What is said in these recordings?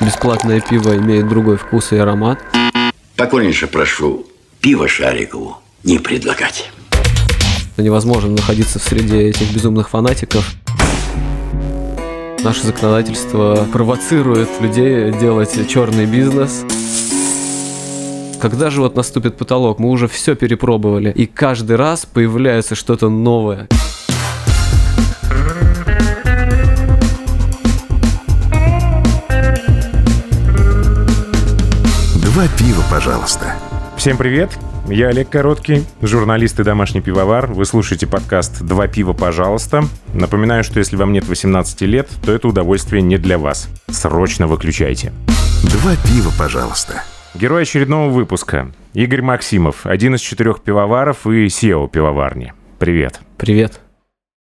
Бесплатное пиво имеет другой вкус и аромат. Покорнейше прошу пиво Шарикову не предлагать. Невозможно находиться в среде этих безумных фанатиков. Наше законодательство провоцирует людей делать черный бизнес. Когда же вот наступит потолок? Мы уже все перепробовали. И каждый раз появляется что-то новое. Два пива, пожалуйста. Всем привет! Я Олег Короткий, журналист и домашний пивовар. Вы слушаете подкаст «Два пива, пожалуйста». Напоминаю, что если вам нет 18 лет, то это удовольствие не для вас. Срочно выключайте. Два пива, пожалуйста. Герой очередного выпуска. Игорь Максимов, один из четырех пивоваров и SEO пивоварни. Привет. Привет.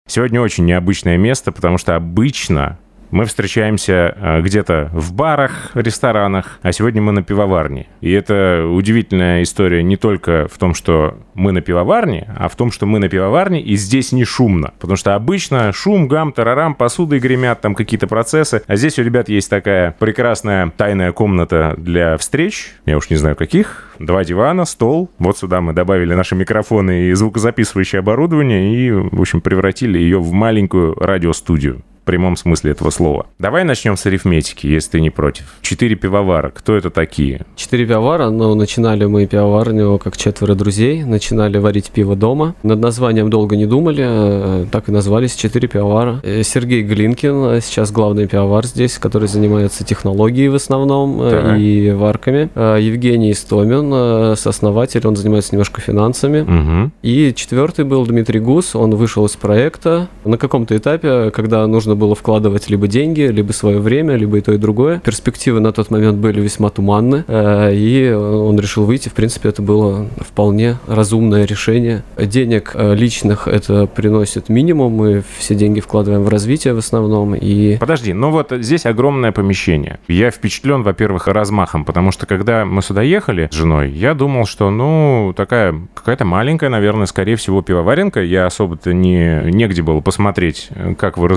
Сегодня очень необычное место, потому что обычно мы встречаемся э, где-то в барах, ресторанах, а сегодня мы на пивоварне. И это удивительная история не только в том, что мы на пивоварне, а в том, что мы на пивоварне, и здесь не шумно. Потому что обычно шум, гам, тарарам, посудой гремят, там какие-то процессы. А здесь у ребят есть такая прекрасная тайная комната для встреч. Я уж не знаю каких. Два дивана, стол. Вот сюда мы добавили наши микрофоны и звукозаписывающее оборудование и, в общем, превратили ее в маленькую радиостудию прямом смысле этого слова. Давай начнем с арифметики, если ты не против. Четыре пивовара. Кто это такие? Четыре пивовара, но начинали мы пивоварню как четверо друзей. Начинали варить пиво дома. Над названием долго не думали, э, так и назвались четыре пивовара. Э, Сергей Глинкин, э, сейчас главный пивовар здесь, который занимается технологией в основном Так. и варками. Евгений Истомин, сооснователь, он занимается немножко финансами. Угу. И четвертый был Дмитрий Гус, он вышел из проекта на каком-то этапе, когда нужно было вкладывать либо деньги, либо свое время, либо и то, и другое. Перспективы на тот момент были весьма туманны, э, и он решил выйти. В принципе, это было вполне разумное решение. Денег э, личных это приносит минимум, мы все деньги вкладываем в развитие в основном, и Подожди, ну вот здесь огромное помещение. Я впечатлен, во-первых, размахом, потому что когда мы сюда ехали с женой, я думал, что, ну, такая какая-то маленькая, наверное, скорее всего, пивоваренка. Я особо-то не, негде было посмотреть, как вы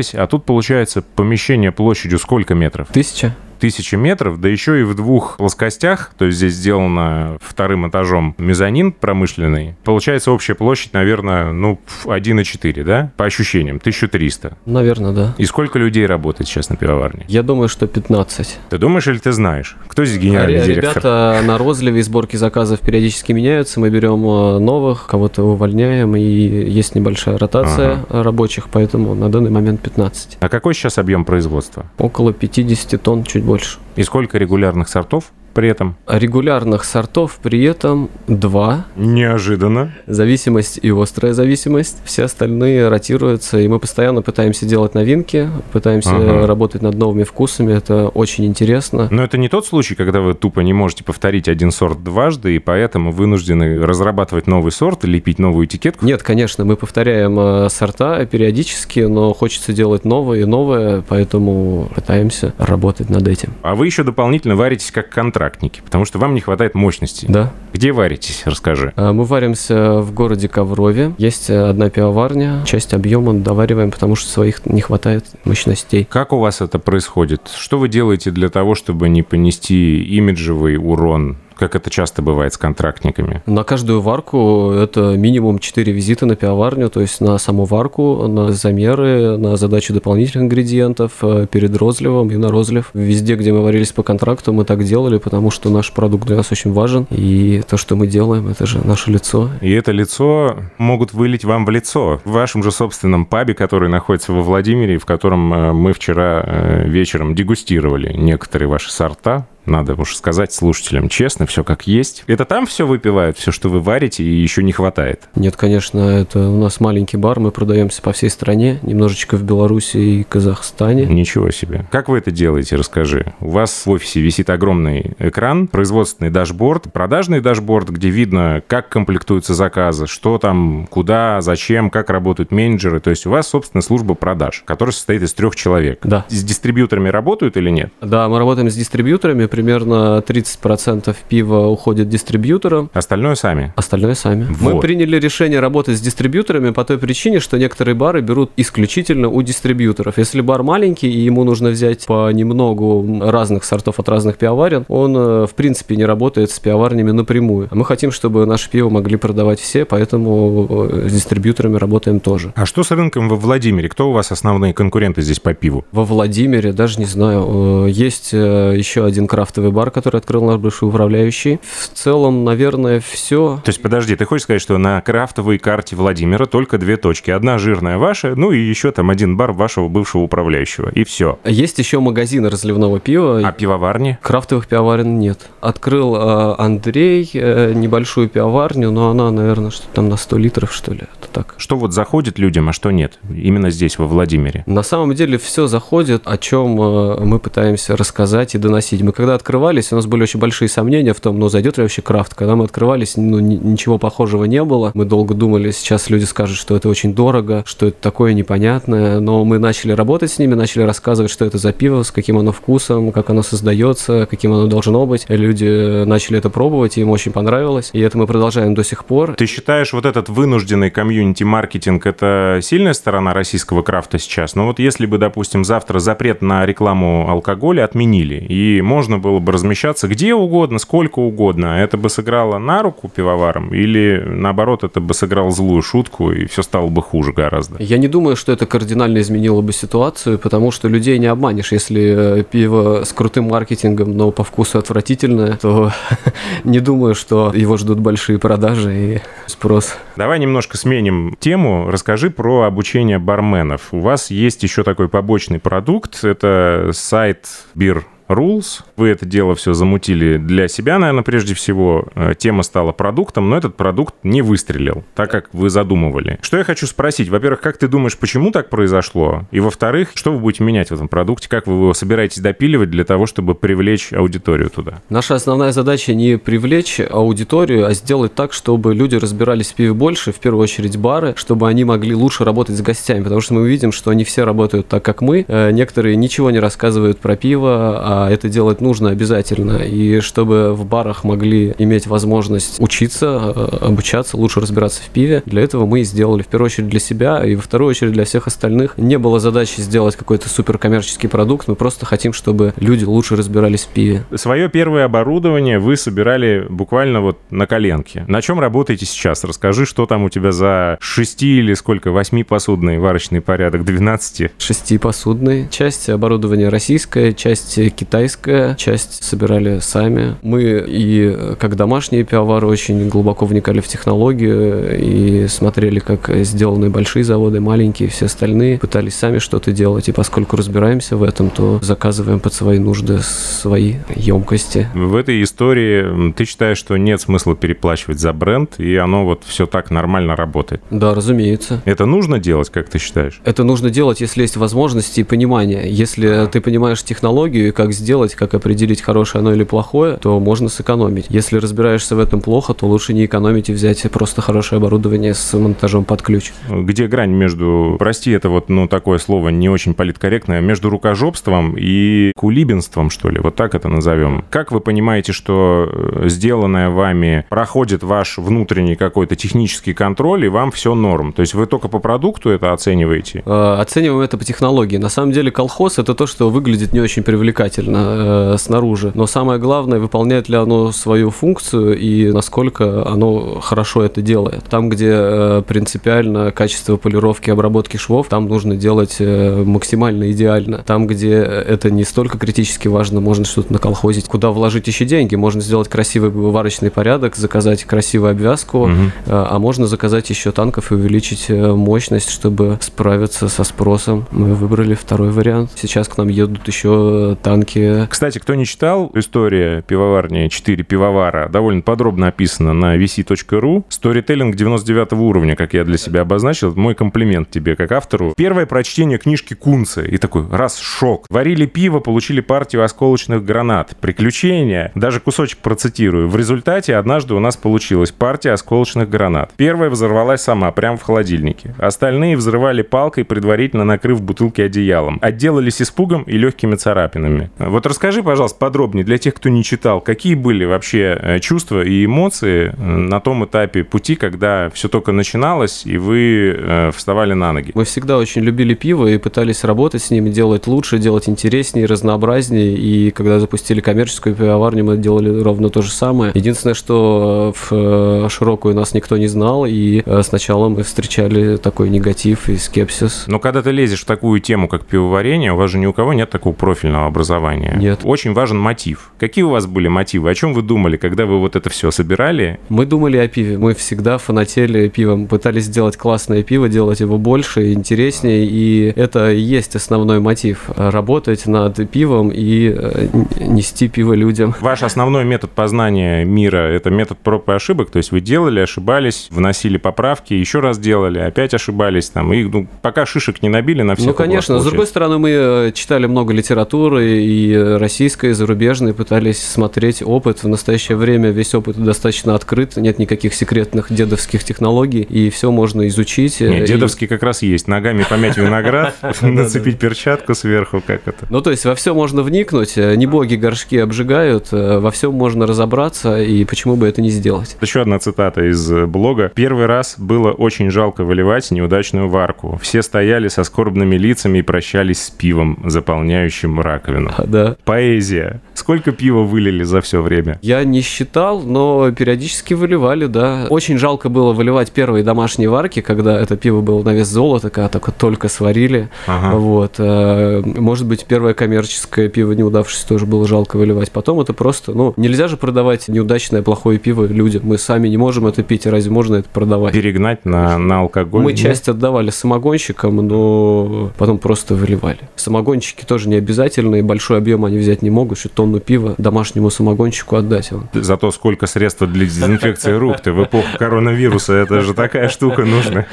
развернулись. А тут, получается, помещение площадью сколько метров? тысяча. Тысячи метров, да еще и в двух плоскостях, то есть здесь сделано вторым этажом мезонин промышленный. Получается общая площадь, наверное, ну, 1,4, да? По ощущениям, 1300. Наверное, да. И сколько людей работает сейчас на пивоварне? Я думаю, что 15. Ты думаешь или ты знаешь? Кто здесь генеральный Ре- директор? Ребята на розливе и сборке заказов периодически меняются. Мы берем э, новых, кого-то увольняем, и есть небольшая ротация рабочих, поэтому на данный момент 15. А какой сейчас объем производства? Около 50 тонн, чуть больше. И сколько регулярных сортов при этом? Регулярных сортов при этом два. Неожиданно. Зависимость и острая зависимость. Все остальные ротируются, и мы постоянно пытаемся делать новинки, пытаемся Ага. работать над новыми вкусами. Это очень интересно. Но это не тот случай, когда вы тупо не можете повторить один сорт дважды, и поэтому вынуждены разрабатывать новый сорт лепить новую этикетку? Нет, конечно, мы повторяем э, сорта периодически, но хочется делать новое и новое, поэтому пытаемся работать над этим. А вы еще дополнительно варитесь как контрактники, потому что вам не хватает мощности. Да. Где варитесь, расскажи. А, Мы варимся в городе Коврове. Есть э, одна пивоварня. Часть объема довариваем, потому что своих не хватает мощностей. Как у вас это происходит? Что вы делаете для того, чтобы не понести имиджевый урон, как это часто бывает с контрактниками? На каждую варку это минимум 4 визита на пивоварню, то есть на саму варку, на замеры, на задачу дополнительных ингредиентов э, перед розливом и на розлив. Везде, где мы варились по контракту, мы так делали, потому что наш продукт для нас очень важен. И то, что мы делаем, это же наше лицо. И это лицо могут вылить вам в лицо. В вашем же собственном пабе, который находится во Владимире, в котором э, мы вчера э, вечером дегустировали некоторые ваши сорта. Надо уж сказать слушателям честно, все как есть. Это там все выпивают, все, что вы варите, и еще не хватает. Нет, конечно, это у нас маленький бар, мы продаемся по всей стране, немножечко в Беларуси и Казахстане. Ничего себе. Как вы это делаете, расскажи. У вас в офисе висит огромный экран, производственный дашборд, продажный дашборд, где видно, как комплектуются заказы, что там, куда, зачем, как работают менеджеры. То есть у вас, собственно, служба продаж, которая состоит из трех человек. Да. С дистрибьюторами работают или нет? Да, мы работаем с дистрибьюторами, примерно 30% пива уходит дистрибьюторам. Остальное сами? Остальное сами. Вот. Мы приняли решение работать с дистрибьюторами по той причине, что некоторые бары берут исключительно у дистрибьюторов. Если бар маленький, и ему нужно взять понемногу разных сортов от разных пивоварен, он, э, в принципе, не работает с пивоварнями напрямую. Мы хотим, чтобы наше пиво могли продавать все, поэтому э, с дистрибьюторами работаем тоже. А что с рынком во Владимире? Кто у вас основные конкуренты здесь по пиву? Во Владимире, даже не знаю. Э, есть еще один крафтовый бар, который открыл наш бывший управляющий. В целом, наверное, все. То есть, подожди, ты хочешь сказать, что на крафтовой карте Владимира только две точки? Одна жирная ваша, ну и еще там один бар вашего бывшего управляющего. И все. Есть еще магазины разливного пива. А пивоварни? Крафтовых пивоварен нет. Открыл э, Андрей э, небольшую пивоварню, но она, наверное, что там на 100 литров, что ли. Это так. Что вот заходит людям, а что нет? Именно здесь, во Владимире. На самом деле все заходит, о чем э, мы пытаемся рассказать и доносить. Мы когда открывались, у нас были очень большие сомнения в том, ну, зайдет ли вообще крафт. Когда мы открывались, ну, ничего похожего не было. Мы долго думали, сейчас люди скажут, что это очень дорого, что это такое непонятное, но мы начали работать с ними, начали рассказывать, что это за пиво, с каким оно вкусом, как оно создается, каким оно должно быть. Люди начали это пробовать, и им очень понравилось, и это мы продолжаем до сих пор. Ты считаешь, вот этот вынужденный комьюнити-маркетинг – это сильная сторона российского крафта сейчас? Ну вот если бы, допустим, завтра запрет на рекламу алкоголя отменили, и можно было бы размещаться где угодно, сколько угодно, это бы сыграло на руку пивоварам или, наоборот, это бы сыграло злую шутку, и все стало бы хуже гораздо? Я не думаю, что это кардинально изменило бы ситуацию, потому что людей не обманешь. Если э, пиво с крутым маркетингом, но по вкусу отвратительное, то не думаю, что его ждут большие продажи и спрос. Давай немножко сменим тему. Расскажи про обучение барменов. У вас есть еще такой побочный продукт. Это сайт Бир Rules. Вы это дело все замутили для себя, наверное, прежде всего. Э, тема стала продуктом, но этот продукт не выстрелил, так как вы задумывали. Что я хочу спросить? Во-первых, как ты думаешь, почему так произошло? И во-вторых, что вы будете менять в этом продукте? Как вы его собираетесь допиливать для того, чтобы привлечь аудиторию туда? Наша основная задача не привлечь аудиторию, а сделать так, чтобы люди разбирались в пиве больше, в первую очередь бары, чтобы они могли лучше работать с гостями, потому что мы видим, что не все работают так, как мы. Э, некоторые ничего не рассказывают про пиво, а это делать нужно обязательно. И чтобы в барах могли иметь возможность учиться, э, обучаться, лучше разбираться в пиве, для этого мы и сделали в первую очередь для себя, и во вторую очередь для всех остальных. Не было задачи сделать какой-то суперкоммерческий продукт, мы просто хотим, чтобы люди лучше разбирались в пиве. Свое первое оборудование вы собирали буквально вот на коленке. На чем работаете сейчас? Расскажи, что там у тебя за шести или сколько, восьми посудный варочный порядок, 12? Шестипосудный. Часть оборудования российская, часть китайская китайская, часть собирали сами. Мы и как домашние пивовары очень глубоко вникали в технологию и смотрели, как сделаны большие заводы, маленькие, все остальные. Пытались сами что-то делать, и поскольку разбираемся в этом, то заказываем под свои нужды свои емкости. В этой истории ты считаешь, что нет смысла переплачивать за бренд, и оно вот все так нормально работает? Да, разумеется. Это нужно делать, как ты считаешь? Это нужно делать, если есть возможности и понимание. Если ты понимаешь технологию и как сделать, как определить, хорошее оно или плохое, то можно сэкономить. Если разбираешься в этом плохо, то лучше не экономить и взять просто хорошее оборудование с монтажом под ключ. Где грань между, прости, это вот, ну, такое слово не очень политкорректное, между рукожопством и кулибинством, что ли, вот так это назовем. Как вы понимаете, что э, сделанное вами проходит ваш внутренний какой-то технический контроль, и вам все норм? То есть вы только по продукту это оцениваете? Э, оцениваем это по технологии. На самом деле колхоз это то, что выглядит не очень привлекательно действительно э, снаружи. Но самое главное, выполняет ли оно свою функцию и насколько оно хорошо это делает. Там, где э, принципиально качество полировки и обработки швов, там нужно делать э, максимально идеально. Там, где это не столько критически важно, можно что-то наколхозить. Куда вложить еще деньги? Можно сделать красивый варочный порядок, заказать красивую обвязку, угу. а можно заказать еще танков и увеличить э, мощность, чтобы справиться со спросом. Мы выбрали второй вариант. Сейчас к нам едут еще танки рынке. Кстати, кто не читал, история пивоварни 4 пивовара довольно подробно описана на vc.ru. Сторителлинг 99 уровня, как я для себя обозначил. Мой комплимент тебе, как автору. Первое прочтение книжки Кунца. И такой, раз, шок. Варили пиво, получили партию осколочных гранат. Приключения. Даже кусочек процитирую. В результате однажды у нас получилась партия осколочных гранат. Первая взорвалась сама, прямо в холодильнике. Остальные взрывали палкой, предварительно накрыв бутылки одеялом. Отделались испугом и легкими царапинами. Вот расскажи, пожалуйста, подробнее для тех, кто не читал, какие были вообще э, чувства и эмоции э, на том этапе пути, когда все только начиналось, и вы э, вставали на ноги? Мы всегда очень любили пиво и пытались работать с ним, делать лучше, делать интереснее, разнообразнее. И когда запустили коммерческую пивоварню, мы делали ровно то же самое. Единственное, что в широкую нас никто не знал, и сначала мы встречали такой негатив и скепсис. Но когда ты лезешь в такую тему, как пивоварение, у вас же ни у кого нет такого профильного образования. Нет. Очень важен мотив. Какие у вас были мотивы? О чем вы думали, когда вы вот это все собирали? Мы думали о пиве. Мы всегда фанатели пивом. Пытались сделать классное пиво, делать его больше, интереснее. И это и есть основной мотив. Работать над пивом и э, нести пиво людям. Ваш основной метод познания мира – это метод проб и ошибок? То есть вы делали, ошибались, вносили поправки, еще раз делали, опять ошибались там. И ну, пока шишек не набили на всех Ну, конечно. С другой стороны, мы э, читали много литературы и российской, и зарубежной, пытались смотреть опыт. В настоящее время весь опыт достаточно открыт, нет никаких секретных дедовских технологий, и все можно изучить. Нет, дедовский как раз есть. Ногами помять виноград, нацепить перчатку сверху, как это. Ну, то есть во все можно вникнуть, не боги горшки обжигают, э, во всем можно разобраться, и почему бы это не сделать. Еще одна цитата из блога. Первый раз было очень жалко выливать неудачную варку. Все стояли со скорбными лицами и прощались с пивом, заполняющим раковину. Да. Поэзия. Сколько пива вылили за все время? Я не считал, но периодически выливали, да. Очень жалко было выливать первые домашние варки, когда это пиво было на вес золота, когда только только сварили. Ага. Вот. Э, может быть, первое коммерческое пиво неудавшееся тоже было жалко выливать. Потом это просто, ну, нельзя же продавать неудачное плохое пиво людям. Мы сами не можем это пить, разве можно это продавать? Перегнать на, на алкоголь? Мы часть отдавали самогонщикам, но потом просто выливали. Самогонщики тоже не обязательно, и большой объем они взять не могут, что тонну пива домашнему самогонщику отдать. Зато сколько средств для дезинфекции рук ты в эпоху коронавируса, это же такая штука нужна.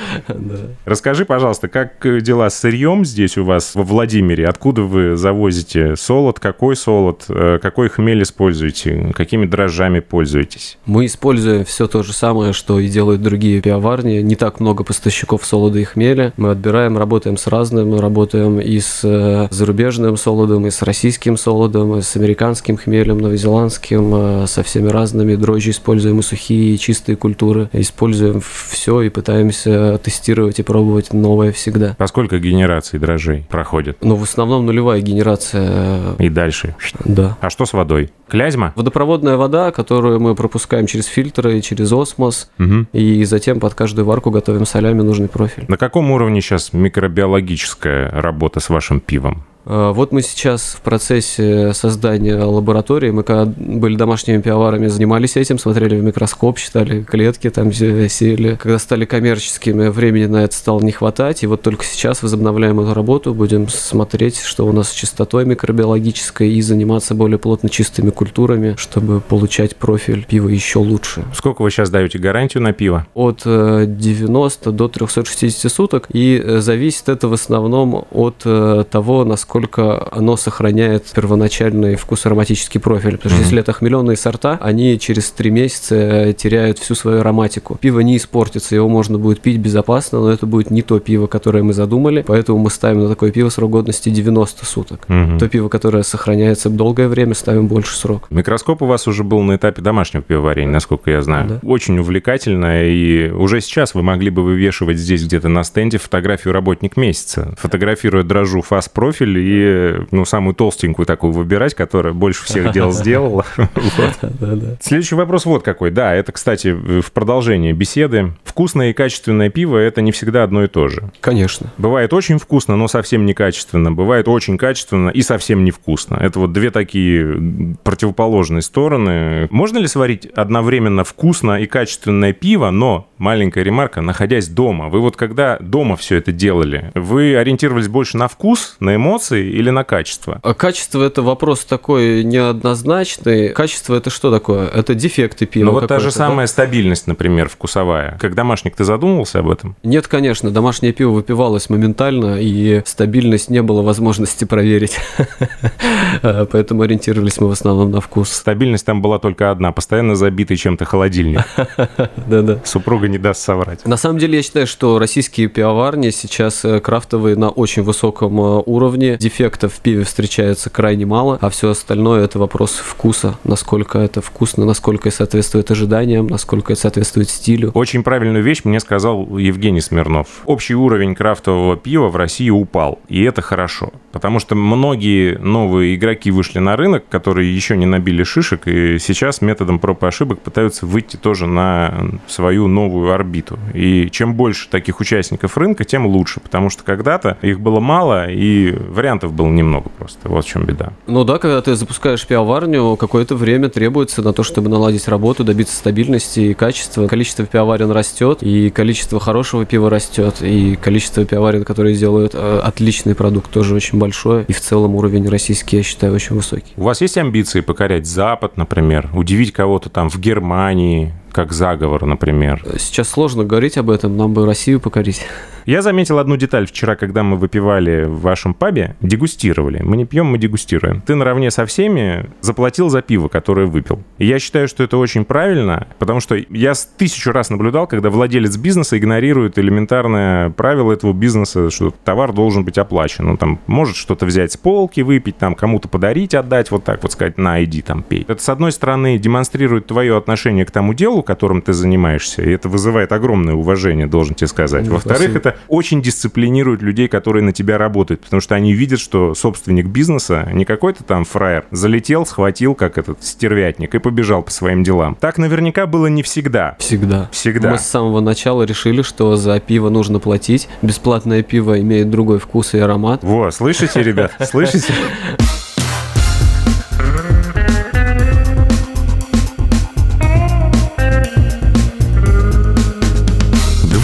Расскажи, пожалуйста, как дела с сырьем здесь у вас во Владимире? Откуда вы завозите солод? Какой солод? Э, какой хмель используете? Какими дрожжами пользуетесь? Мы используем все то же самое, что и делают другие пивоварни. Не так много поставщиков солода и хмеля. Мы отбираем, работаем с разным, мы работаем и с э, зарубежным солодом, и с российским солодом, и с американским хмелем, новозеландским, э, со всеми разными. Дрожжи используем и сухие, и чистые культуры. Используем все и пытаемся тестировать и пробовать новое всегда. А сколько генераций дрожжей проходит? Ну, в основном нулевая генерация. И дальше? Да. А что с водой? Клязьма? Водопроводная вода, которую мы пропускаем через фильтры, через осмос, угу. и затем под каждую варку готовим солями нужный профиль. На каком уровне сейчас микробиологическая работа с вашим пивом? А, вот мы сейчас в процессе создания лаборатории. Мы когда были домашними пивоварами, занимались этим, смотрели в микроскоп, считали клетки, там сели. Когда стали коммерческими, времени на это стало не хватать. И вот только сейчас возобновляем эту работу, будем смотреть, что у нас с чистотой микробиологической и заниматься более плотно чистыми культурами, чтобы получать профиль пива еще лучше. Сколько вы сейчас даете гарантию на пиво? От 90 э, до 360 суток. И э, зависит это в основном от э, того, насколько насколько оно сохраняет первоначальный вкус ароматический профиль. Потому что mm-hmm. если это хмеленые сорта, они через три месяца теряют всю свою ароматику. Пиво не испортится, его можно будет пить безопасно, но это будет не то пиво, которое мы задумали, поэтому мы ставим на такое пиво срок годности 90 суток. Mm-hmm. То пиво, которое сохраняется долгое время, ставим больше срок. Микроскоп у вас уже был на этапе домашнего пивоварения, насколько я знаю. Да. Очень увлекательно, и уже сейчас вы могли бы вывешивать здесь где-то на стенде фотографию работник месяца, фотографируя дрожжу фас профиль и ну, самую толстенькую такую выбирать, которая больше всех дел сделала. Следующий вопрос вот какой. Да, это, кстати, в продолжение беседы. Вкусное и качественное пиво – это не всегда одно и то же. Конечно. Бывает очень вкусно, но совсем некачественно. Бывает очень качественно и совсем невкусно. Это вот две такие противоположные стороны. Можно ли сварить одновременно вкусно и качественное пиво, но, маленькая ремарка, находясь дома? Вы вот когда дома все это делали, вы ориентировались больше на вкус, на эмоции, эмоции или на качество? А качество это вопрос такой неоднозначный. Качество это что такое? Это дефекты пива. Ну вот та же самая да? стабильность, например, вкусовая. Как домашник ты задумывался об этом? Нет, конечно. Домашнее пиво выпивалось моментально, и стабильность не было возможности проверить. Поэтому ориентировались мы в основном на вкус. Стабильность там была только одна. Постоянно забитый чем-то холодильник. Да-да. Супруга не даст соврать. На самом деле, я считаю, что российские пивоварни сейчас э, крафтовые на очень высоком э, уровне дефектов в пиве встречается крайне мало, а все остальное это вопрос вкуса, насколько это вкусно, насколько соответствует ожиданиям, насколько это соответствует стилю. Очень правильную вещь мне сказал Евгений Смирнов. Общий уровень крафтового пива в России упал, и это хорошо, потому что многие новые игроки вышли на рынок, которые еще не набили шишек, и сейчас методом проб и ошибок пытаются выйти тоже на свою новую орбиту. И чем больше таких участников рынка, тем лучше, потому что когда-то их было мало, и вариантов было немного просто. Вот в чем беда. Ну да, когда ты запускаешь пивоварню, какое-то время требуется на то, чтобы наладить работу, добиться стабильности и качества. Количество пивоварен растет, и количество хорошего пива растет, и количество пивоварен, которые делают э, отличный продукт, тоже очень большое. И в целом уровень российский, я считаю, очень высокий. У вас есть амбиции покорять Запад, например, удивить кого-то там в Германии, как заговор, например? Сейчас сложно говорить об этом, нам бы Россию покорить. Я заметил одну деталь вчера, когда мы выпивали в вашем пабе, дегустировали. Мы не пьем, мы дегустируем. Ты наравне со всеми заплатил за пиво, которое выпил. И я считаю, что это очень правильно, потому что я тысячу раз наблюдал, когда владелец бизнеса игнорирует элементарное правило этого бизнеса, что товар должен быть оплачен. Ну, там, может что-то взять с полки, выпить, там, кому-то подарить, отдать, вот так вот сказать, на, иди, там, пей. Это, с одной стороны, демонстрирует твое отношение к тому делу, которым ты занимаешься, и это вызывает огромное уважение, должен тебе сказать. Во-вторых, это очень дисциплинирует людей, которые на тебя работают, потому что они видят, что собственник бизнеса не какой-то там фраер, залетел, схватил, как этот стервятник, и побежал по своим делам. Так наверняка было не всегда. Всегда. Всегда. Мы с самого начала решили, что за пиво нужно платить. Бесплатное пиво имеет другой вкус и аромат. Во, слышите, ребят? Слышите?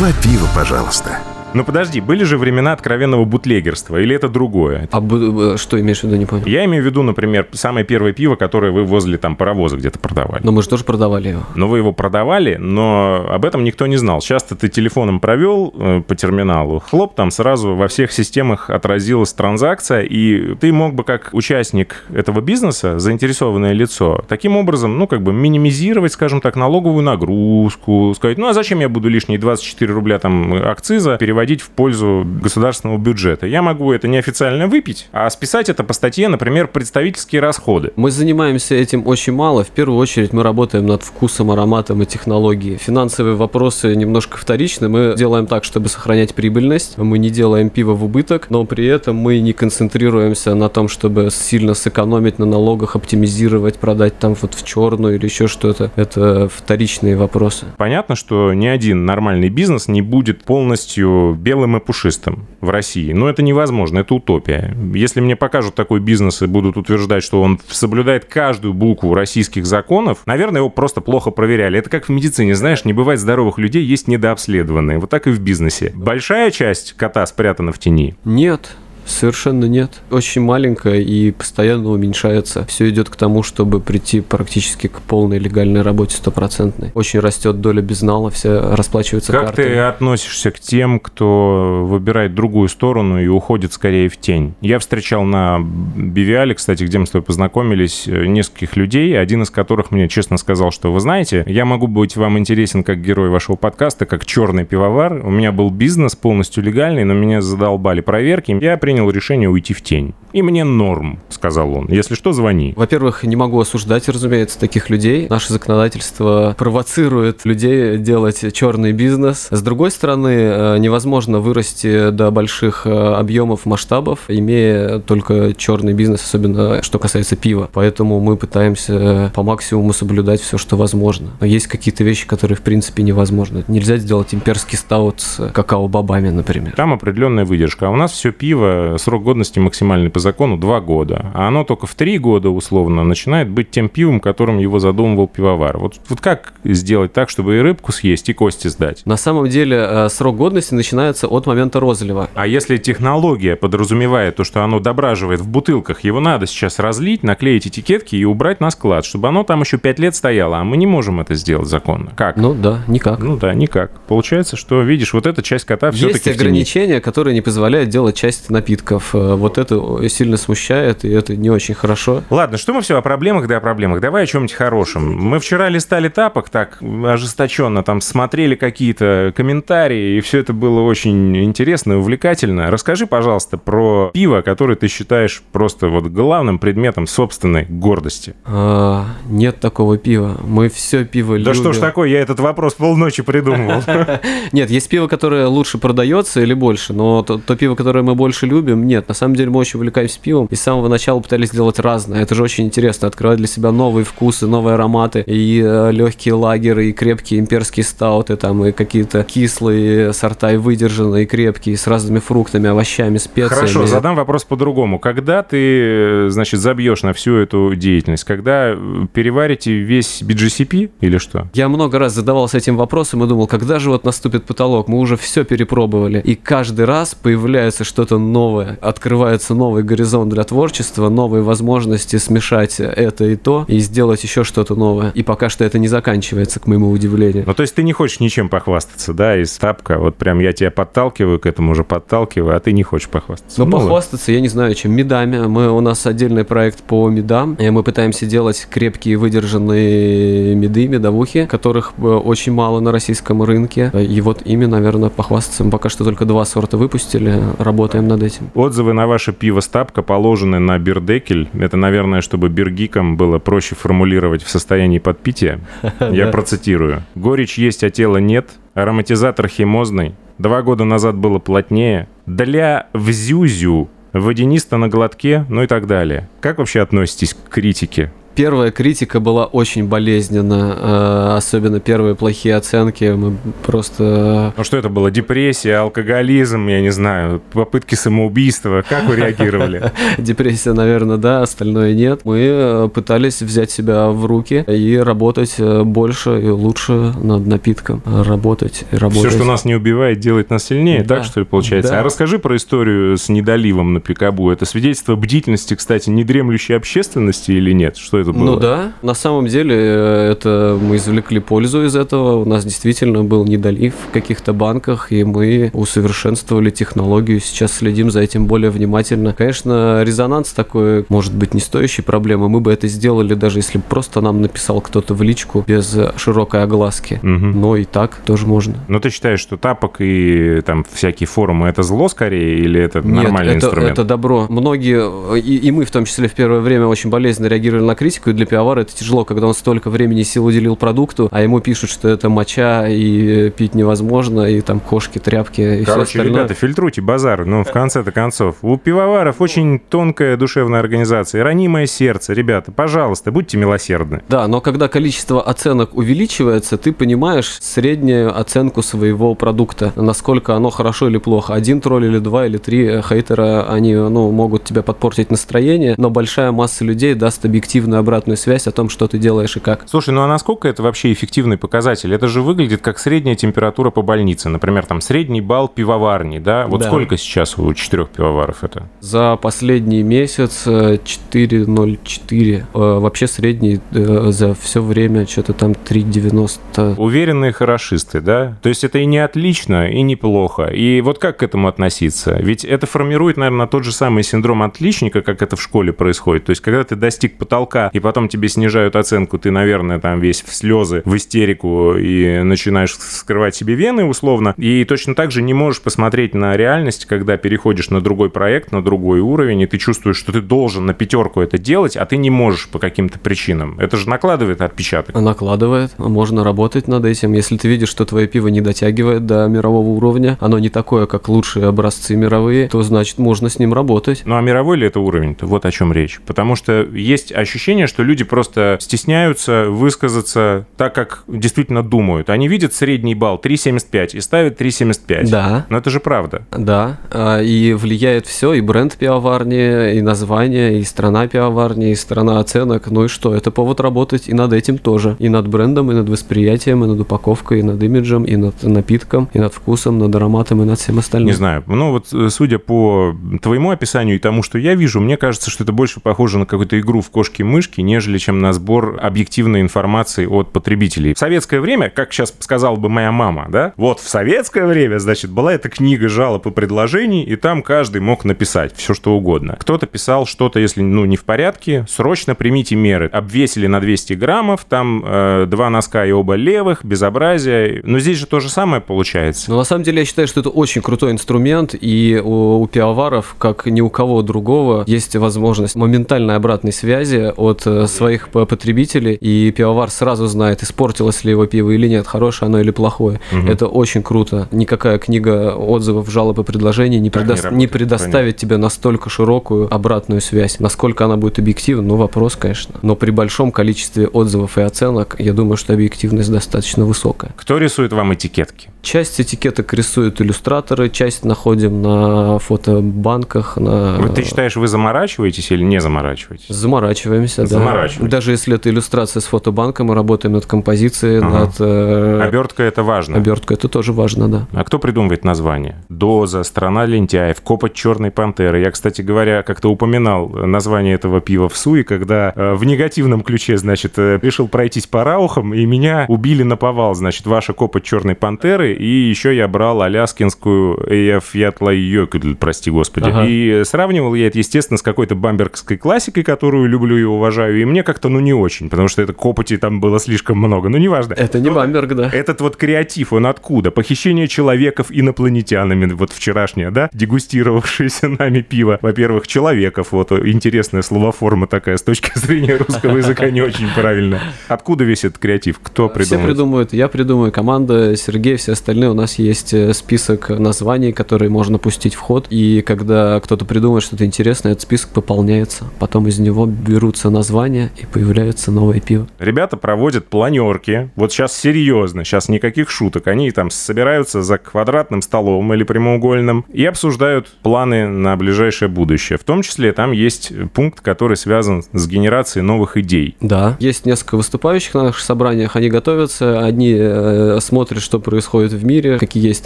Два пива, пожалуйста. Ну подожди, были же времена откровенного бутлегерства, или это другое? А бу- э, что имеешь в виду, не понял? Я имею в виду, например, самое первое пиво, которое вы возле там паровоза где-то продавали. Но мы же тоже продавали его. Но вы его продавали, но об этом никто не знал. Часто ты телефоном провел э, по терминалу, хлоп, там сразу во всех системах отразилась транзакция, и ты мог бы как участник этого бизнеса, заинтересованное лицо, таким образом, ну, как бы минимизировать, скажем так, налоговую нагрузку, сказать, ну, а зачем я буду лишние 24 рубля там акциза переводить в пользу государственного бюджета? Я могу это неофициально выпить, а списать это по статье, например, представительские расходы. Мы занимаемся этим очень мало. В первую очередь мы работаем над вкусом, ароматом и технологией. Финансовые вопросы немножко вторичны. Мы делаем так, чтобы сохранять прибыльность. Мы не делаем пиво в убыток, но при этом мы не концентрируемся на том, чтобы сильно сэкономить на налогах, оптимизировать, продать там вот в черную или еще что-то. Это вторичные вопросы. Понятно, что ни один нормальный бизнес не будет полностью белым и пушистым в России. Но это невозможно, это утопия. Если мне покажут такой бизнес и будут утверждать, что он соблюдает каждую букву российских законов, наверное, его просто плохо проверяли. Это как в медицине, знаешь, не бывает здоровых людей, есть недообследованные. Вот так и в бизнесе. Большая часть кота спрятана в тени. Нет, Совершенно нет. Очень маленькая и постоянно уменьшается. Все идет к тому, чтобы прийти практически к полной легальной работе стопроцентной. Очень растет доля безнала, все расплачиваются Как картами. ты относишься к тем, кто выбирает другую сторону и уходит скорее в тень? Я встречал на Бивиале, кстати, где мы с тобой познакомились, э, нескольких людей, один из которых мне честно сказал, что вы знаете, я могу быть вам интересен как герой вашего подкаста, как черный пивовар. У меня был бизнес полностью легальный, но меня задолбали проверки. Я принял решение уйти в тень. И мне норм, сказал он. Если что, звони. Во-первых, не могу осуждать, разумеется, таких людей. Наше законодательство провоцирует людей делать черный бизнес. С другой стороны, э, невозможно вырасти до больших э, объемов, масштабов, имея только черный бизнес, особенно что касается пива. Поэтому мы пытаемся по максимуму соблюдать все, что возможно. Но есть какие-то вещи, которые в принципе невозможны. Нельзя сделать имперский стаут с какао-бобами, например. Там определенная выдержка. А у нас все пиво, срок годности максимальный по закону 2 года. А оно только в 3 года, условно, начинает быть тем пивом, которым его задумывал пивовар. Вот, вот как сделать так, чтобы и рыбку съесть, и кости сдать? На самом деле э, срок годности начинается от момента розлива. А если технология подразумевает то, что оно дображивает в бутылках, его надо сейчас разлить, наклеить этикетки и убрать на склад, чтобы оно там еще 5 лет стояло, а мы не можем это сделать законно. Как? Ну да, никак. Ну да, никак. Получается, что, видишь, вот эта часть кота все-таки Есть ограничения, которые не позволяют делать часть напитка. Напитков. Э, вот это сильно смущает, и это не очень хорошо. Ладно, что мы все о проблемах, да о проблемах. Давай о чем-нибудь хорошем. Мы вчера листали тапок так ожесточенно, там смотрели какие-то комментарии, и все это было очень интересно и увлекательно. Расскажи, пожалуйста, про пиво, которое ты считаешь просто вот главным предметом собственной гордости. А, нет такого пива. Мы все пиво любим. Да что ж такое, я этот вопрос полночи придумывал. Нет, есть пиво, которое лучше продается или больше, но то пиво, которое мы больше любим, нет. На самом деле мы очень увлекаемся пивом и с самого начала пытались сделать разное. Это же очень интересно, открывать для себя новые вкусы, новые ароматы, и э, легкие лагеры, и крепкие имперские стауты, там, и какие-то кислые сорта, и выдержанные, и крепкие, с разными фруктами, овощами, специями. Хорошо, задам вопрос по-другому. Когда ты, э, значит, забьешь на всю эту деятельность? Когда э, переварите весь BGCP или что? Я много раз задавался этим вопросом и думал, когда же вот наступит потолок? Мы уже все перепробовали. И каждый раз появляется что-то новое, открывается новый горизонт для творчества, новые возможности смешать это и то, и сделать еще что-то новое. И пока что это не заканчивается, к моему удивлению. Ну, то есть ты не хочешь ничем похвастаться, да, из тапка? Вот прям я тебя подталкиваю к этому уже подталкиваю, а ты не хочешь похвастаться. Ну, ну похвастаться, я не знаю, чем. Медами. Мы, у нас отдельный проект по медам, и мы пытаемся делать крепкие выдержанные меды, медовухи, которых э, очень мало на российском рынке. И вот ими, наверное, похвастаться. Мы пока что только два сорта выпустили, работаем над этим. Отзывы на ваше пиво Стапка положены на бирдекель. Это, наверное, чтобы биргикам было проще формулировать в состоянии подпития. Я процитирую. Горечь есть, а тела нет. Ароматизатор химозный. Два года назад было плотнее. Для взюзю водянисто на глотке, ну и так далее. Как вообще относитесь к критике? Первая критика была очень болезненна, э, особенно первые плохие оценки. Мы просто... Ну что это было? Депрессия, алкоголизм, я не знаю, попытки самоубийства. Как вы реагировали? Депрессия, наверное, да, остальное нет. Мы э, пытались взять себя в руки и работать больше и лучше над напитком. Работать и работать. Все, что нас не убивает, делает нас сильнее, да. так что ли получается? Да. А расскажи про историю с недоливом на Пикабу. Это свидетельство бдительности, кстати, недремлющей общественности или нет? Что это было. Ну да, на самом деле э, это мы извлекли пользу из этого. У нас действительно был недолив в каких-то банках, и мы усовершенствовали технологию. Сейчас следим за этим более внимательно. Конечно, резонанс такой может быть не стоящей проблемы. Мы бы это сделали, даже если просто нам написал кто-то в личку без широкой огласки. Угу. Но и так тоже можно. Но ты считаешь, что тапок и там всякие форумы это зло скорее или это Нет, нормальный это, инструмент? это добро. Многие, и, и мы в том числе в первое время очень болезненно реагировали на критику, и для пивовара это тяжело, когда он столько времени и сил уделил продукту, а ему пишут, что это моча и пить невозможно, и там кошки, тряпки и Короче, все остальное. ребята, фильтруйте базар, ну, в конце-то концов. У пивоваров очень тонкая душевная организация, ранимое сердце. Ребята, пожалуйста, будьте милосердны. Да, но когда количество оценок увеличивается, ты понимаешь среднюю оценку своего продукта, насколько оно хорошо или плохо. Один тролль или два или три хейтера, они ну, могут тебя подпортить настроение, но большая масса людей даст объективную обратную связь о том, что ты делаешь и как. Слушай, ну а насколько это вообще эффективный показатель? Это же выглядит как средняя температура по больнице. Например, там средний балл пивоварни, да? Вот да. сколько сейчас у четырех пивоваров это? За последний месяц 4,04. Э, э, вообще средний э, за все время что-то там 3,90. Уверенные хорошисты, да? То есть это и не отлично, и неплохо. И вот как к этому относиться? Ведь это формирует, наверное, тот же самый синдром отличника, как это в школе происходит. То есть когда ты достиг потолка, и потом тебе снижают оценку, ты, наверное, там весь в слезы, в истерику и начинаешь скрывать себе вены условно. И точно так же не можешь посмотреть на реальность, когда переходишь на другой проект, на другой уровень, и ты чувствуешь, что ты должен на пятерку это делать, а ты не можешь по каким-то причинам. Это же накладывает отпечаток. Накладывает. Можно работать над этим. Если ты видишь, что твое пиво не дотягивает до мирового уровня, оно не такое, как лучшие образцы мировые, то значит можно с ним работать. Ну а мировой ли это уровень-то? Вот о чем речь. Потому что есть ощущение, что люди просто стесняются высказаться так, как действительно думают. Они видят средний балл 3,75 и ставят 3,75. Да. Но это же правда. Да. А, и влияет все, и бренд пивоварни, и название, и страна пивоварни, и страна оценок. Ну и что? Это повод работать и над этим тоже. И над брендом, и над восприятием, и над упаковкой, и над имиджем, и над напитком, и над вкусом, над ароматом, и над всем остальным. Не знаю. Ну вот э, судя по твоему описанию и тому, что я вижу, мне кажется, что это больше похоже на какую-то игру в кошки-мышки, ссылочки, нежели чем на сбор объективной информации от потребителей. В советское время, как сейчас сказала бы моя мама, да, вот в советское время, значит, была эта книга жалоб и предложений, и там каждый мог написать все, что угодно. Кто-то писал что-то, если, ну, не в порядке, срочно примите меры. Обвесили на 200 граммов, там э, два носка и оба левых, безобразие. Но здесь же то же самое получается. Но на самом деле я считаю, что это очень крутой инструмент, и у, у пивоваров, как ни у кого другого, есть возможность моментальной обратной связи от э, своих потребителей, и пивовар сразу знает, испортилось ли его пиво или нет, хорошее оно или плохое. Угу. Это очень круто. Никакая книга отзывов, жалоб и предложений не, преда... не, не предоставит понятно. тебе настолько широкую обратную связь. Насколько она будет объективна, ну вопрос, конечно. Но при большом количестве отзывов и оценок, я думаю, что объективность достаточно высокая. Кто рисует вам этикетки? Часть этикеток рисуют иллюстраторы, часть находим на фотобанках. На... Вот ты считаешь, вы заморачиваетесь или не заморачиваетесь? Заморачиваемся, да. Даже если это иллюстрация с фотобанка, мы работаем над композицией, ага. над... Э... Обертка это важно. Обертка это тоже важно, да. А кто придумывает название? Доза, Страна лентяев, Копоть черной пантеры. Я, кстати говоря, как-то упоминал название этого пива в Суе, когда э, в негативном ключе, значит, э, решил пройтись по раухам, и меня убили на повал, значит, ваша Копоть черной пантеры, и еще я брал аляскинскую AF Ятла Йокль, прости господи. Ага. И сравнивал я это, естественно, с какой-то бамбергской классикой, которую люблю и уважаю, и мне как-то, ну, не очень, потому что это копоти там было слишком много, ну, неважно. Это не бамберг, да. Этот вот креатив, он откуда? Похищение человеков инопланетянами, вот вчерашнее, да, дегустировавшееся нами пиво. Во-первых, человеков, вот интересная словоформа такая, с точки зрения русского языка не очень правильно. Откуда весь этот креатив? Кто придумывает? Все придумывают, я придумаю, команда, Сергей, все остальные, у нас есть э, список названий, которые можно пустить в ход, и когда кто-то придумает что-то интересное, этот список пополняется. Потом из него берутся названия, и появляется новое пиво. Ребята проводят планерки, вот сейчас серьезно, сейчас никаких шуток, они там собираются за квадратным столом или прямоугольным и обсуждают планы на ближайшее будущее. В том числе там есть пункт, который связан с генерацией новых идей. Да, есть несколько выступающих на наших собраниях, они готовятся, одни э, смотрят, что происходит в мире, какие есть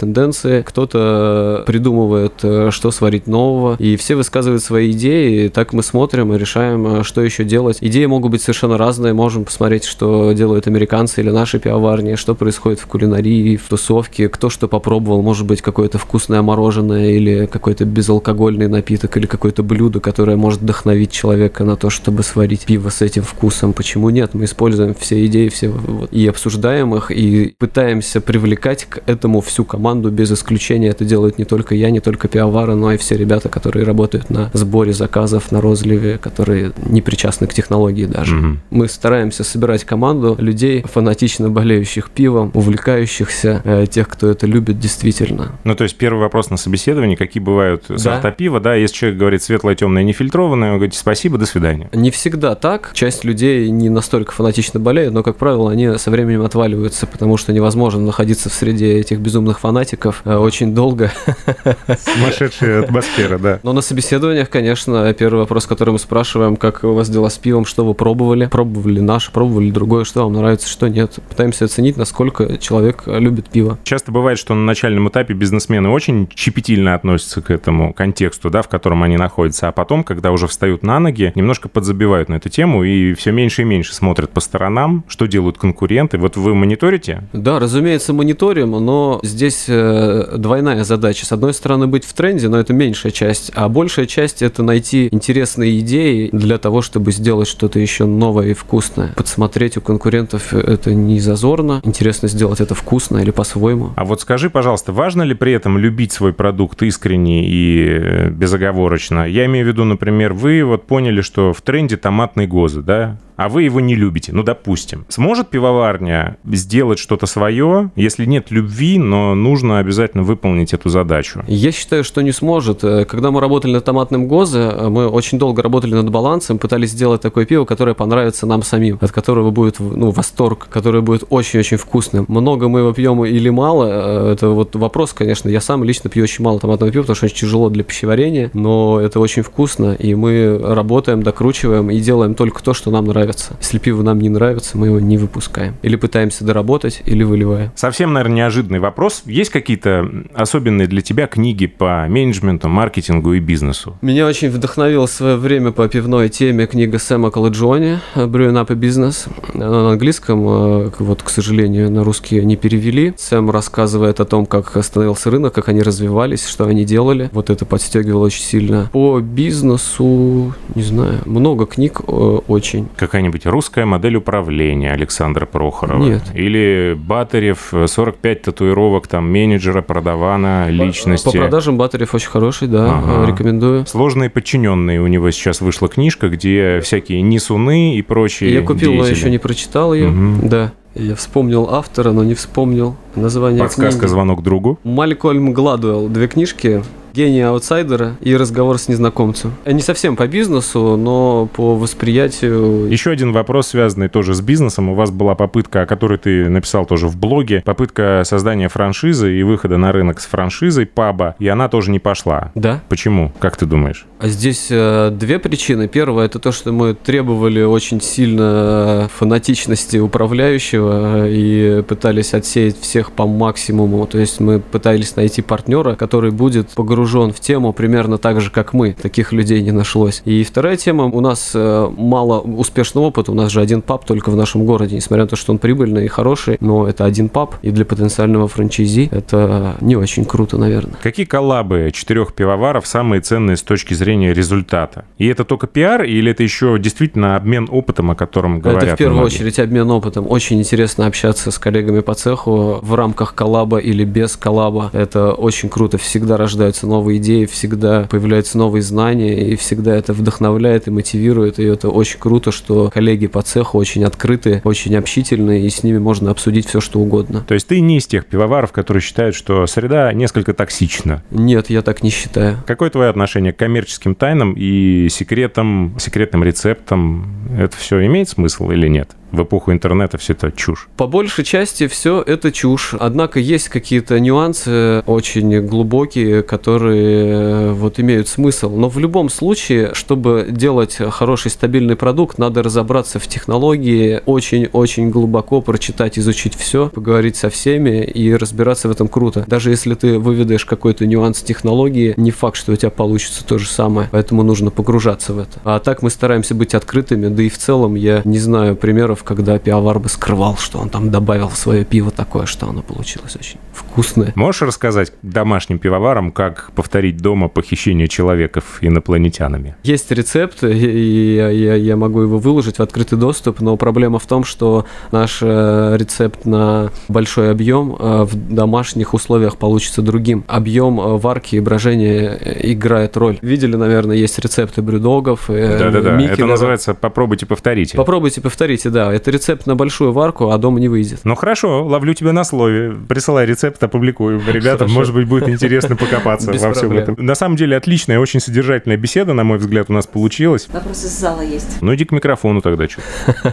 тенденции, кто-то придумывает, э, что сварить нового, и все высказывают свои идеи, и так мы смотрим и решаем, э, что еще делать. Идеи могут быть совершенно разные, можем посмотреть, что делают американцы или наши пивоварни, что происходит в кулинарии, в тусовке, кто что попробовал, может быть, какое-то вкусное мороженое или какой-то безалкогольный напиток или какое-то блюдо, которое может вдохновить человека на то, чтобы сварить пиво с этим вкусом. Почему нет? Мы используем все идеи, все вот, и обсуждаем их, и пытаемся привлекать к этому всю команду без исключения. Это делают не только я, не только пивовары, но и все ребята, которые работают на сборе заказов, на розливе, которые не причастны к технологии даже. Mm-hmm. Мы стараемся собирать команду людей, фанатично болеющих пивом, увлекающихся, э, тех, кто это любит действительно. Ну, то есть первый вопрос на собеседовании, какие бывают да. сорта пива, да, если человек говорит светлое, темное, нефильтрованное, вы говорите спасибо, до свидания. Не всегда так. Часть людей не настолько фанатично болеют, но, как правило, они со временем отваливаются, потому что невозможно находиться в среде этих безумных фанатиков э, очень долго. Сумасшедшая атмосфера, да. Но на собеседованиях, конечно, первый вопрос, который мы спрашиваем, как у вас дела с пивом, что вы пробовали, пробовали наше, пробовали другое, что вам нравится, что нет. Пытаемся оценить, насколько человек любит пиво. Часто бывает, что на начальном этапе бизнесмены очень щепетильно относятся к этому контексту, да, в котором они находятся, а потом, когда уже встают на ноги, немножко подзабивают на эту тему и все меньше и меньше смотрят по сторонам, что делают конкуренты. Вот вы мониторите? Да, разумеется, мониторим, но здесь э, двойная задача. С одной стороны, быть в тренде, но это меньшая часть, а большая часть это найти интересные идеи для того, чтобы сделать что-то еще новое и вкусное. Подсмотреть у конкурентов это не зазорно. Интересно сделать это вкусно или по-своему. А вот скажи, пожалуйста, важно ли при этом любить свой продукт искренне и э, безоговорочно? Я имею в виду, например, вы вот поняли, что в тренде томатный гозы, да? А вы его не любите, ну, допустим. Сможет пивоварня сделать что-то свое, если нет любви, но нужно обязательно выполнить эту задачу? Я считаю, что не сможет. Э, когда мы работали над томатным гозе, э, мы очень долго работали над балансом, пытались сделать такое пиво, которое понравится нам самим, от которого будет ну, восторг, которое будет очень-очень вкусным. Много мы его пьем или мало, э, это вот вопрос, конечно. Я сам лично пью очень мало томатного пива, потому что очень тяжело для пищеварения, но это очень вкусно, и мы работаем, докручиваем и делаем только то, что нам нравится нравится. Если пиво нам не нравится, мы его не выпускаем. Или пытаемся доработать, или выливаем. Совсем, наверное, неожиданный вопрос. Есть какие-то особенные для тебя книги по менеджменту, маркетингу и бизнесу? Меня очень вдохновила в свое время по пивной теме книга Сэма Каладжони «Brewing Up a Business». Она на английском, э, вот, к сожалению, на русский не перевели. Сэм рассказывает о том, как становился рынок, как они развивались, что они делали. Вот это подстегивало очень сильно. По бизнесу, не знаю, много книг э, очень. Какая-нибудь русская модель управления Александра Прохорова? Нет. Или Батарев, 45 татуировок там менеджера, продавана, личности? По продажам Батарев очень хороший, да, Ага. э, рекомендую. Сложные подчиненные у него сейчас вышла книжка, где всякие несуны и прочие Я купил, но деятели. еще не прочитал ее. Мгм. Да. Я вспомнил автора, но не вспомнил название Подсказка книги. «Звонок другу». Малькольм Гладуэлл. Две книжки. «Гений аутсайдера» и «Разговор с незнакомцем». Не совсем по бизнесу, но по восприятию... Еще один вопрос, связанный тоже с бизнесом. У вас была попытка, о которой ты написал тоже в блоге, попытка создания франшизы и выхода на рынок с франшизой паба, и она тоже не пошла. Да. Почему? Как ты думаешь? А здесь э, две причины. Первая это то, что мы требовали очень сильно фанатичности управляющего э, и пытались отсеять всех по максимуму. То есть мы пытались найти партнера, который будет погружен в тему примерно так же, как мы. Таких людей не нашлось. И вторая тема. У нас э, мало успешного опыта. У нас же один паб только в нашем городе. Несмотря на то, что он прибыльный и хороший, но это один паб. И для потенциального франчайзи это не очень круто, наверное. Какие коллабы четырех пивоваров самые ценные с точки зрения результата? И это только пиар, или это еще действительно обмен опытом, о котором говорят Это в первую многие? очередь обмен опытом. Очень интересно общаться с коллегами по цеху в рамках коллаба или без коллаба. Это очень круто. Всегда рождаются новые идеи, всегда появляются новые знания, и всегда это вдохновляет и мотивирует. И это очень круто, что коллеги по цеху очень открыты, очень общительные, и с ними можно обсудить все, что угодно. То есть ты не из тех пивоваров, которые считают, что среда несколько токсична. Нет, я так не считаю. Какое твое отношение к коммерческим тайнам и секретам, секретным рецептам? Это все имеет смысл или нет? В эпоху интернета все это чушь. По большей части все это чушь. Однако есть какие-то нюансы очень глубокие, которые э, вот имеют смысл. Но в любом случае, чтобы делать хороший стабильный продукт, надо разобраться в технологии, очень-очень глубоко прочитать, изучить все, поговорить со всеми и разбираться в этом круто. Даже если ты выведаешь какой-то нюанс технологии, не факт, что у тебя получится то же самое. Поэтому нужно погружаться в это. А так мы стараемся быть открытыми, да и в целом я не знаю примеров, когда пивовар бы скрывал, что он там добавил в свое пиво такое, что оно получилось очень вкусное. Можешь рассказать домашним пивоварам, как повторить дома похищение человеков инопланетянами? Есть рецепт, и я, я- я могу его выложить в открытый доступ, но проблема в том, что наш э, рецепт на большой объем э, в домашних условиях получится другим. Объем э, варки и брожения играет роль. Видели, наверное, есть рецепты брюдогов, Да-да-да, это называется «попробуйте, повторите». Попробуйте, повторите, да. Это рецепт на большую варку, а дома не выйдет. Ну хорошо, ловлю тебя на слове. Присылай рецепт, опубликую. Ребятам, может быть, будет интересно покопаться во всем этом. На самом деле, отличная, очень содержательная беседа, на мой взгляд, у нас получилась. Вопрос из зала есть. Ну иди к микрофону тогда, что.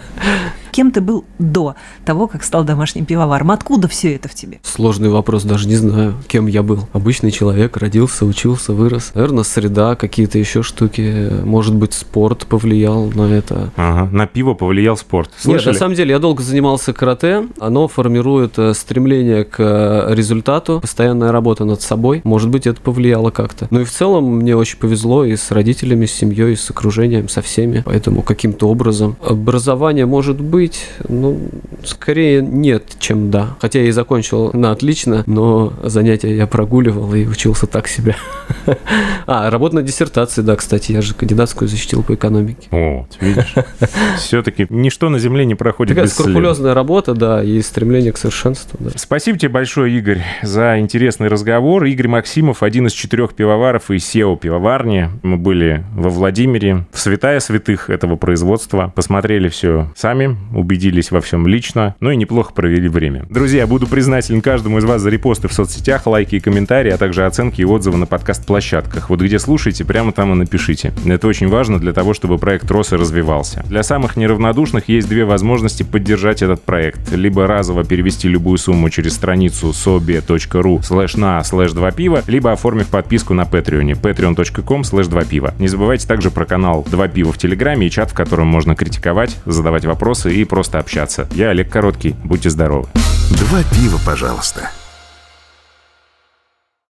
Кем ты был до того, как стал домашним пивоваром? Откуда все это в тебе? Сложный вопрос, даже не знаю, кем я был. Обычный человек, родился, учился, вырос. Наверное, среда, какие-то еще штуки. Может быть, спорт повлиял на это. Ага, на пиво повлиял спорт. Нет, Слышали? на самом деле я долго занимался карате. Оно формирует э, стремление к э, результату, постоянная работа над собой. Может быть, это повлияло как-то. Ну и в целом мне очень повезло и с родителями, с семьей, и с окружением, со всеми. Поэтому каким-то образом образование может быть, ну, скорее нет, чем да. Хотя я и закончил на отлично, но занятия я прогуливал и учился так себе. А, работа на диссертации, да, кстати, я же кандидатскую защитил по экономике. Вот, видишь. Все-таки ничто на земле не проходит Такая скрупулезная работа, да, и стремление к совершенству, да. Спасибо тебе большое, Игорь, за интересный разговор. Игорь Максимов, один из четырех пивоваров и SEO пивоварни. Мы были во Владимире, в святая святых этого производства. Посмотрели все сами, убедились во всем лично, ну и неплохо провели время. Друзья, буду признателен каждому из вас за репосты в соцсетях, лайки и комментарии, а также оценки и отзывы на подкаст-площадках. Вот где слушаете, прямо там и напишите. Это очень важно для того, чтобы проект рос и развивался. Для самых неравнодушных есть две возможности поддержать этот проект. Либо разово перевести любую сумму через страницу sobe.ru слэш на слэш 2 пива, либо оформив подписку на Patreon, patreon.com слэш 2 пива. Не забывайте также про канал 2 пива в Телеграме и чат, в котором можно критиковать, задавать вопросы и просто общаться. Я Олег Короткий. Будьте здоровы. Два пива, пожалуйста.